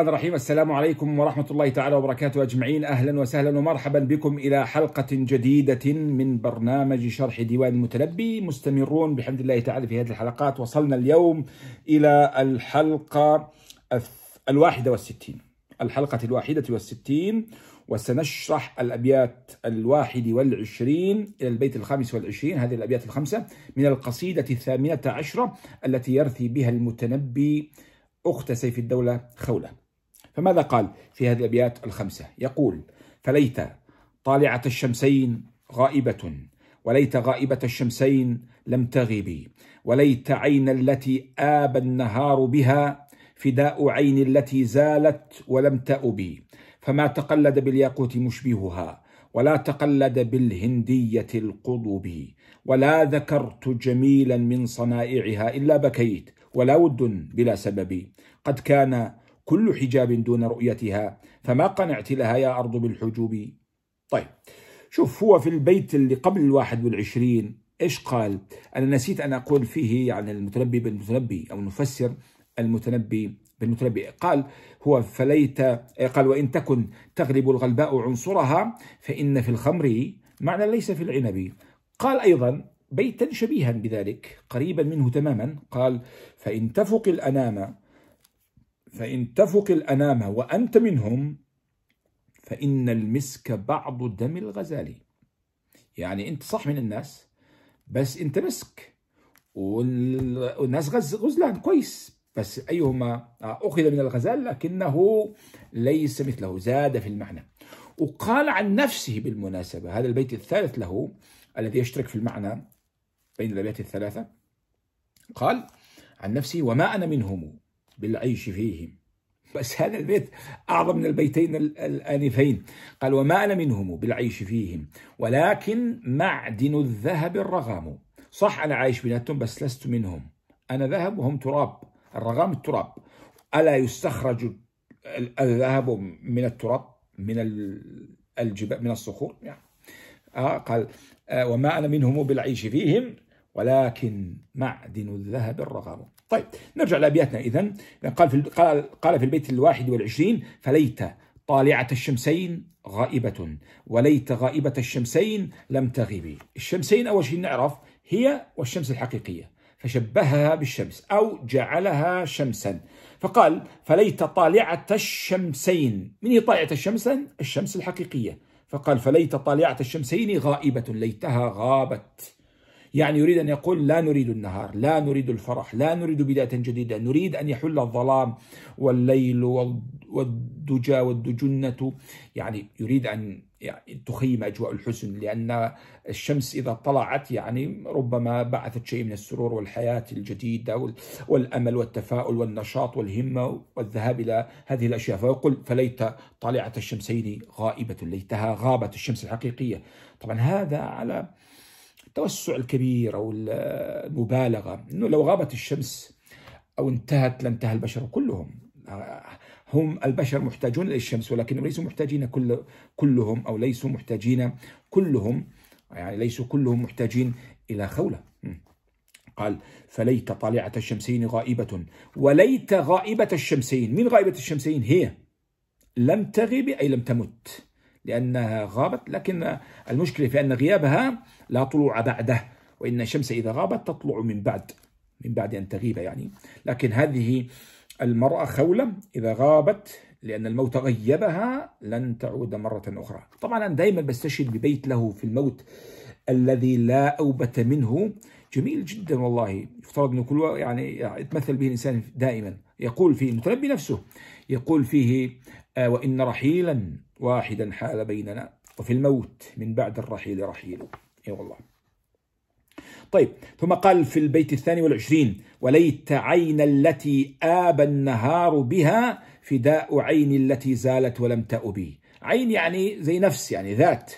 الرحمن الرحيم. السلام عليكم ورحمة الله تعالى وبركاته أجمعين. أهلا وسهلا ومرحبا بكم إلى حلقة جديدة من برنامج شرح ديوان المتنبي مستمرون بحمد الله تعالى في هذه الحلقات. وصلنا اليوم إلى الحلقة الواحدة والستين. الحلقة الواحدة والستين. وسنشرح الأبيات الواحد والعشرين إلى البيت الخامس والعشرين. هذه الأبيات الخمسة من القصيدة الثامنة عشرة التي يرثي بها المتنبي أخت سيف الدولة خولة. فماذا قال في هذه الأبيات الخمسة؟ يقول فليت طالعة الشمسين غائبة وليت غائبة الشمسين لم تغبي وليت عين التي آب النهار بها فداء عين التي زالت ولم تأبي فما تقلد بالياقوت مشبهها ولا تقلد بالهندية القضب ولا ذكرت جميلا من صنائعها إلا بكيت ولا ود بلا سبب قد كان كل حجاب دون رؤيتها فما قنعت لها يا أرض بالحجوب. طيب شوف هو في البيت اللي قبل الواحد والعشرين إيش قال؟ أنا نسيت أن أقول فيه يعني المتنبي بالمتنبي أو نفسر المتنبي بالمتنبي. قال هو فليت قال وإن تكن تغلب الغلباء عنصرها فإن في الخمر معنى ليس في العنب. قال أيضا بيتا شبيها بذلك قريبا منه تماما قال فإن تفق الأنام فإن تفق الأنام وأنت منهم فإن المسك بعض دم الغزال يعني أنت صح من الناس بس أنت مسك والناس غز غزلان كويس. بس أيهما أخذ من الغزال لكنه ليس مثله زاد في المعنى. وقال عن نفسه بالمناسبة هذا البيت الثالث له الذي يشترك في المعنى بين الأبيات الثلاثة قال عن نفسه وما أنا منهم. بالعيش فيهم. بس هذا البيت أعظم من البيتين الآنفين. قال وما أنا منهم بالعيش فيهم ولكن معدن الذهب الرغام. صح أنا عايش بيناتهم بس لست منهم. أنا ذهب وهم تراب. الرغام التراب. ألا يستخرج الذهب من التراب؟ من الجبال؟ من الصخور؟ يعني آه قال آه وما أنا منهم بالعيش فيهم ولكن معدن الذهب الرغم طيب نرجع لأبياتنا. إذن قال في قال قال في البيت الواحد والعشرين فليت طالعة الشمسين غائبة وليت غائبة الشمسين لم تغيبي الشمسين أول شيء نعرف هي والشمس الحقيقية. فشبهها بالشمس أو جعلها شمسا. فقال فليت طالعة الشمسين. من هي طالعة الشمسين الشمس الحقيقية. فقال فليت طالعة الشمسين غائبة ليتها غابت. يعني يريد أن يقول لا نريد النهار لا نريد الفرح لا نريد بداية جديدة نريد أن يحل الظلام والليل والدجى والدجنة. يعني يريد أن يعني تخيم أجواء الحزن لأن الشمس إذا طلعت يعني ربما بعثت شيء من السرور والحياة الجديدة والأمل والتفاؤل والنشاط والهمة والذهاب إلى هذه الأشياء. فيقول فليت طالعة الشمسين غائبة ليتها غابت الشمس الحقيقية. طبعا هذا على التوسع الكبير أو المبالغة أنه لو غابت الشمس أو انتهت لانتهى البشر كلهم. هم البشر محتاجون للشمس ولكنهم ليسوا محتاجين كل كلهم أو ليسوا محتاجين كلهم يعني ليسوا كلهم محتاجين إلى خولة. قال فليت طالعة الشمسين غائبة وليت غائبة الشمسين. من غائبة الشمسين؟ هي. لم تغب أي لم تمت. لأنها غابت لكن المشكلة في أن غيابها لا طلوع بعده وإن الشمس إذا غابت تطلع من بعد من بعد أن تغيب يعني. لكن هذه المرأة خولة إذا غابت لأن الموت غيبها لن تعود مرة أخرى. طبعا أنا دائما بستشهد ببيت له في الموت الذي لا أوبة منه. جميل جدا والله. يفترض أنه كل يعني يتمثل به الإنسان دائما. يقول فيه المتنبي نفسه يقول فيه آه وإن رحيلا واحدا حال بيننا وفي الموت من بعد الرحيل رحيل. إي والله. طيب ثم قال في البيت الثاني والعشرين وليت عين التي آب النهار بها فداء عين التي زالت ولم تأبي عين يعني زي نفس يعني ذات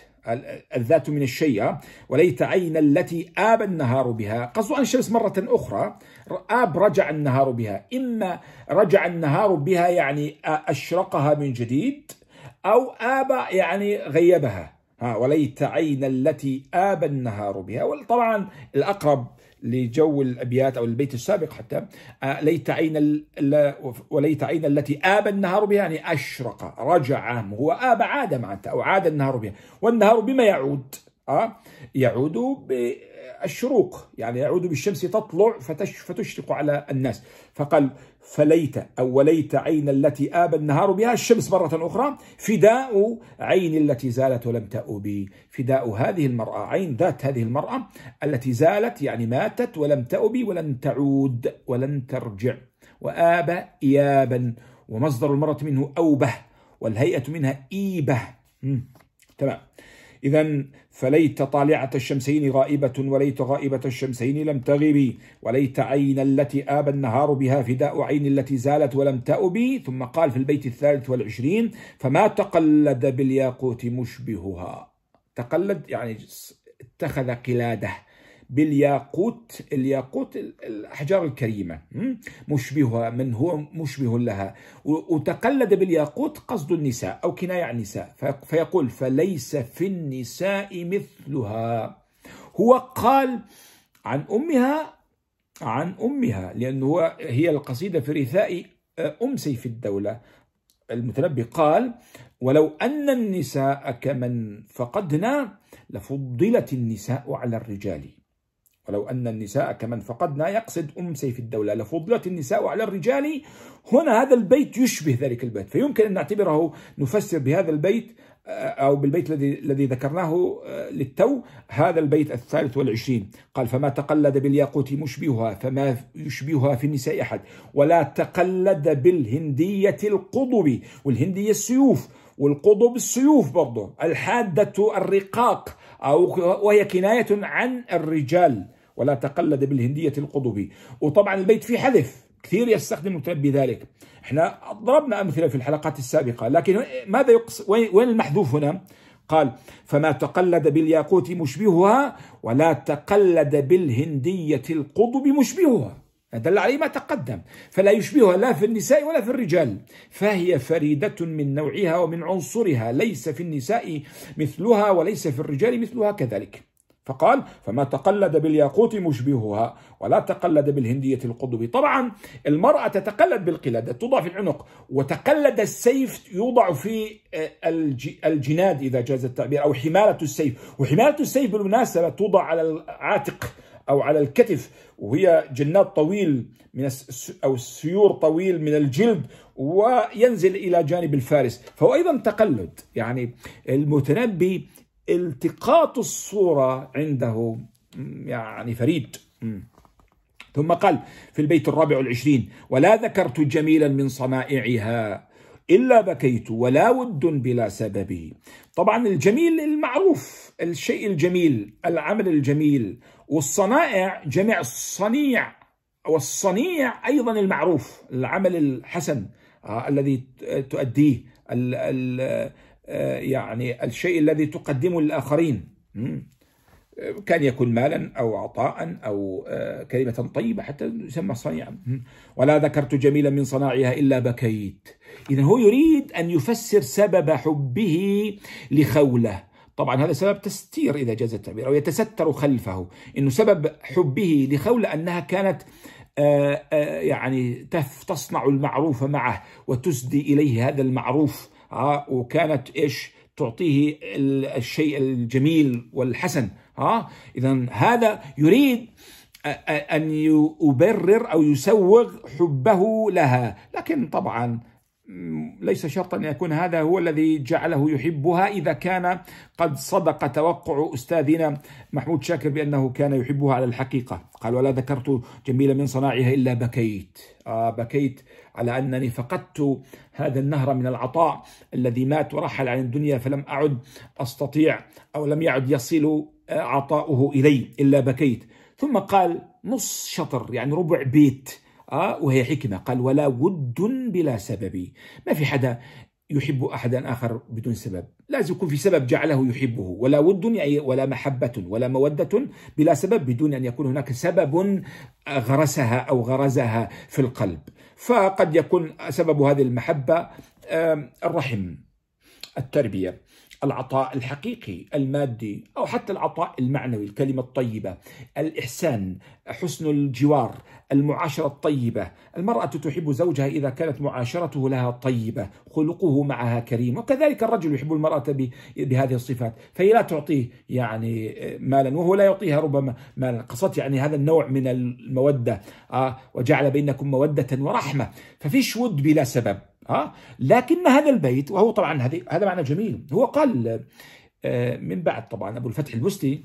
الذات من الشيء وليت عين التي آب النهار بها. قصد عن الشمس مرة أخرى آب رجع النهار بها إما رجع النهار بها يعني أشرقها من جديد أو آب يعني غيبها. ها وليت عين التي آب النهار بها. طبعا الأقرب لجو الأبيات أو البيت السابق حتى آه، ليت عين وليت عين التي آب النهار بها يعني أشرق رجع هو آب عاد معناتها أو عاد النهار بها. والنهار بما يعود. أه؟ يعود بالشروق. يعني يعود بالشمس تطلع فتشرق على الناس. فقال فليت أو وليت عين التي آب النهار بها الشمس مرة أخرى فداء عين التي زالت ولم تأب فداء هذه المرأة عين ذات هذه المرأة التي زالت يعني ماتت ولم تأب ولن تعود ولن ترجع. وآب إيابا ومصدر المرأة منه أوبه والهيئة منها إيبة. تمام. إذا فليت طالعة الشمسين غائبة وليت غائبة الشمسين لم تغبي وليت عين التي آب النهار بها فداء عين التي زالت ولم تأبي ثم قال في البيت الثالث والعشرين فما تقلد بالياقوت مشبهها. تقلد يعني اتخذ قلادة. بالياقوت الياقوت الأحجار الكريمة مشبهها من هو مشبه لها. وتقلد بالياقوت قصد النساء أو كناية عن النساء. فيقول فليس في النساء مثلها. هو قال عن أمها عن أمها لأنه هي القصيدة في رثاء آه، أم سيف الدولة. المتنبي قال ولو أن النساء كمن فقدنا لفضلت النساء على الرجال. ولو أن النساء كمن فقدنا يقصد أم سيف الدولة. لفضلت النساء على الرجال هنا هذا البيت يشبه ذلك البيت. فيمكن أن نعتبره نفسر بهذا البيت آه، أو بالبيت الذي الذي ذكرناه آه، للتو هذا البيت الثالث والعشرين. قال فما تقلد بالياقوت مشبهها فما يشبهها في النساء أحد. ولا تقلد بالهندية القضب. والهندية السيوف. والقضب السيوف برضه الحادة الرقاق أو وهي كناية عن الرجال ولا تقلد بالهندية القضبي وطبعا البيت فيه حذف كثير يستخدم المتنبي ذلك إحنا ضربنا أمثلة في الحلقات السابقة لكن ماذا يقص؟ وين المحذوف هنا؟ قال فما تقلد بالياقوت مشبهها ولا تقلد بالهندية القضب مشبهها دل عليه ما تقدم. فلا يشبهها لا في النساء ولا في الرجال. فهي فريدة من نوعها ومن عنصرها. ليس في النساء مثلها وليس في الرجال مثلها كذلك. فقال فما تقلد بالياقوت مشبهها ولا تقلد بالهندية القضب طبعا المرأة تتقلد بالقلادة توضع في العنق وتقلد السيف يوضع في آه، الجناد إذا جاز التعبير أو حمالة السيف. وحمالة السيف بالمناسبة توضع على العاتق. أو على الكتف وهي جناد طويل من أو سيور طويل من الجلد وينزل إلى جانب الفارس. فهو أيضا تقلد. يعني المتنبي التقاط الصورة عنده يعني فريد. ثم قال في البيت الرابع والعشرين ولا ذكرت جميلا من صنائعها إلا بكيت ولا ود بلا سبب. طبعا الجميل المعروف الشيء الجميل العمل الجميل والصنائع جمع الصنيع والصنيع أيضا المعروف العمل الحسن آه الذي تؤديه ال ال آه يعني الشيء الذي تقدمه للآخرين. كان يكون مالا أو عطاء أو آه، كلمة طيبة حتى يسمى صنيعا. ولا ذكرت جميلا من صناعها إلا بكيت. إذا هو يريد أن يفسر سبب حبه لخولة. طبعا هذا سبب تستير إذا جاز التعبير أو يتستر خلفه إنه سبب حبه لخولة أنها كانت آه، آه، يعني تصنع المعروف معه وتسدي إليه هذا المعروف وكانت إيش؟ تعطيه الشيء الجميل والحسن ها اذا هذا يريد أن يبرر أو يسوغ حبه لها لكن طبعا ليس شرطا أن يكون هذا هو الذي جعله يحبها إذا كان قد صدق توقع أستاذنا محمود شاكر بأنه كان يحبها على الحقيقة. قال ولا ذكرت جميلا من صناعها إلا بكيت. آه بكيت على أنني فقدت هذا النهر من العطاء الذي مات ورحل عن الدنيا فلم أعد أستطيع أو لم يعد يصل عطاؤه إلي إلا بكيت. ثم قال نص شطر يعني ربع بيت. آه وهي حكمة. قال ولا ود بلا سبب. ما في حدا يحب أحدا آخر بدون سبب. لازم يكون في سبب جعله يحبه. ولا ود يعني ولا محبة ولا مودة بلا سبب بدون أن يكون هناك سبب غرسها أو غرزها في القلب. فقد يكون سبب هذه المحبة الرحم التربية. العطاء الحقيقي المادي أو حتى العطاء المعنوي الكلمة الطيبة الإحسان حسن الجوار المعاشرة الطيبة. المرأة تحب زوجها إذا كانت معاشرته لها طيبة خلقه معها كريم وكذلك الرجل يحب المرأة بهذه الصفات. فهي لا تعطيه يعني مالا وهو لا يعطيها ربما مالا. قصدت يعني هذا النوع من المودة آه وجعل بينكم مودة ورحمة. ففيش ود بلا سبب. ها؟ لكن هذا البيت وهو طبعا هذا معنى جميل. هو قال آه، من بعد طبعا أبو الفتح البستي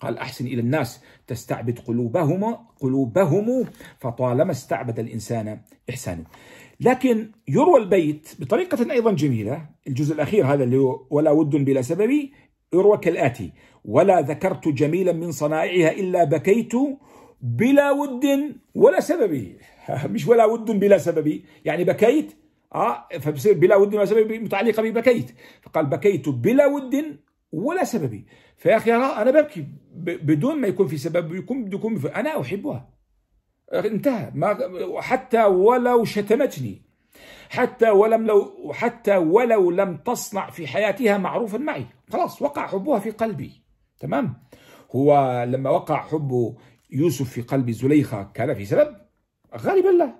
قال أحسن إلى الناس تستعبد قلوبهم قلوبهم فطالما استعبد الإنسان احسانه لكن يروى البيت بطريقة أيضا جميلة. الجزء الأخير هذا اللي هو ولا ود بلا سبب يروى كالآتي ولا ذكرت جميلا من صنائعها إلا بكيت بلا ود ولا سبب. مش ولا ود بلا سبب. يعني بكيت آه فبصير بلا ود ولا سبب متعلقة ببكيت. فقال بكيت بلا ود ولا سبب. فيا أخي أنا ببكي بدون ما يكون في سبب يكون يكون أنا أحبها. انتهى. ما حتى ولو شتمتني. حتى ولم لو حتى ولو لم تصنع في حياتها معروفا معي. خلاص وقع حبها في قلبي. تمام؟ هو لما وقع حب يوسف في قلب زليخة كان في سبب؟ غالبا لا.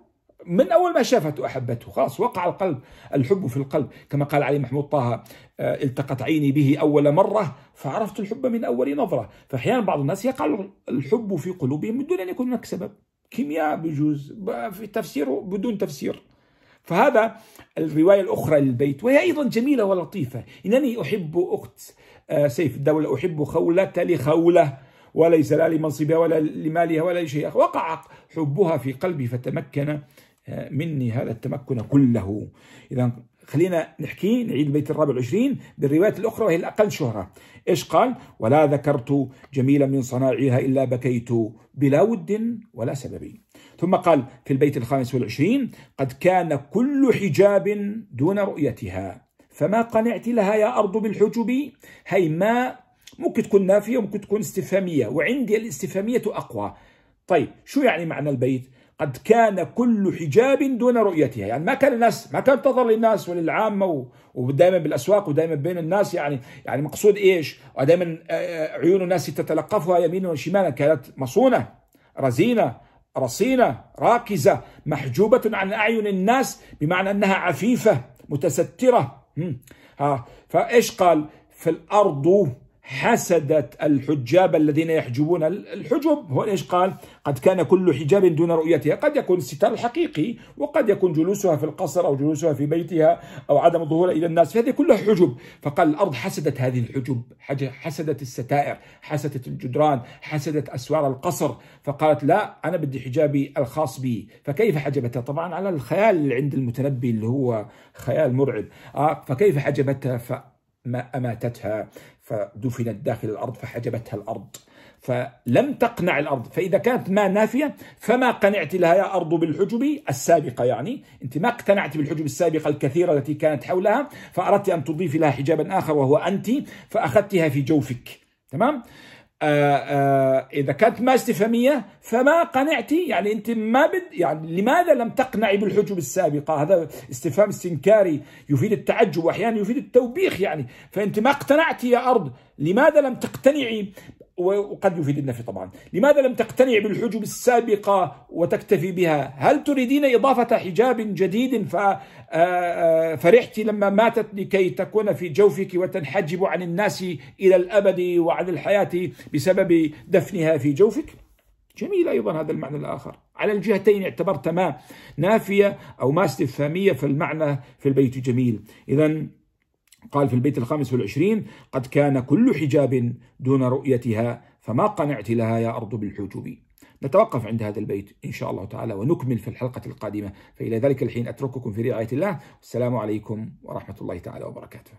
من أول ما شافته أحبته. خلاص وقع القلب الحب في القلب. كما قال علي محمود طه آه، التقت عيني به أول مرة فعرفت الحب من أول نظرة. فاحيانا بعض الناس يقع الحب في قلوبهم من دون أن يكون هناك سبب. كيمياء بجوز في تفسيره بدون تفسير. فهذا الرواية الأخرى للبيت وهي أيضا جميلة ولطيفة. إنني أحب أخت آه، سيف الدولة أحب خولة لخولة. وليس لا لمنصبها ولا لمالها ولا لشيء وقع حبها في قلبي فتمكن آه، مني هذا التمكن كله. إذا خلينا نحكي نعيد البيت الرابع والعشرين بالروايات الأخرى وهي الأقل شهرة. إيش قال؟ ولا ذكرت جميلا من صناعها إلا بكيت بلا ود ولا سبب. ثم قال في البيت الخامس والعشرين قد كان كل حجاب دون رؤيتها فما قنعت لها يا أرض بالحجب؟ هي ما ممكن تكون نافية وممكن تكون استفهامية. وعندي الاستفهامية أقوى. طيب شو يعني معنى البيت؟ قد كان كل حجاب دون رؤيتها. يعني ما كان الناس ما كان تظهر للناس وللعامة ودائما بالأسواق ودائما بين الناس. يعني يعني مقصود إيش؟ ودائما آه، آه، عيون الناس تتلقفها يمينا وشمالا. كانت مصونة رزينة رصينة راكزة محجوبة عن أعين الناس بمعنى أنها عفيفة متسترة. ها فإيش قال؟ في الأرض حسدت الحجاب الذين يحجبون الحجب. هو إيش قال؟ قد كان كل حجاب دون رؤيتها. قد يكون الستار الحقيقي وقد يكون جلوسها في القصر أو جلوسها في بيتها أو عدم ظهورها إلى الناس. فهذه كلها حجب. فقال الأرض حسدت هذه الحجب. حسدت الستائر حسدت الجدران حسدت أسوار القصر. فقالت لا أنا بدي حجابي الخاص بي. فكيف حجبتها؟ طبعا على الخيال عند المتنبي اللي هو خيال مرعب. آه فكيف حجبتها؟ فما أماتتها. فدفنت داخل الأرض فحجبتها الأرض. فلم تقنع الأرض. فإذا كانت ما نافية فما قنعت لها يا أرض بالحجب السابقة يعني. أنت ما اقتنعت بالحجب السابقة الكثيرة التي كانت حولها فأردت أن تضيفي لها حجابا آخر وهو أنت فأخذتها في جوفك. تمام؟ آآ آآ إذا كانت ما استفهامية فما قنعتي؟ يعني أنت ما بد يعني لماذا لم تقنعي بالحجب السابقة؟ هذا استفهام استنكاري يفيد التعجب وأحيانا يفيد التوبيخ يعني. فأنت ما اقتنعتي يا أرض لماذا لم تقتنعي وقد يفيد النفي طبعا. لماذا لم تقتنع بالحجب السابقة وتكتفي بها؟ هل تريدين إضافة حجاب جديد آه، آه، لما ماتت لكي تكون في جوفك وتنحجب عن الناس إلى الأبد وعن الحياة بسبب دفنها في جوفك؟ جميل أيضا هذا المعنى الآخر. على الجهتين اعتبرت ما نافية أو ما استفهامية فالمعنى في البيت. جميل. إذا قال في البيت الخامس والعشرين قد كان كل حجاب دون رؤيتها فما قنعت لها يا أرض بالحجب نتوقف عند هذا البيت إن شاء الله تعالى ونكمل في الحلقة القادمة فإلى ذلك الحين أترككم في رعاية الله والسلام عليكم ورحمة الله تعالى وبركاته.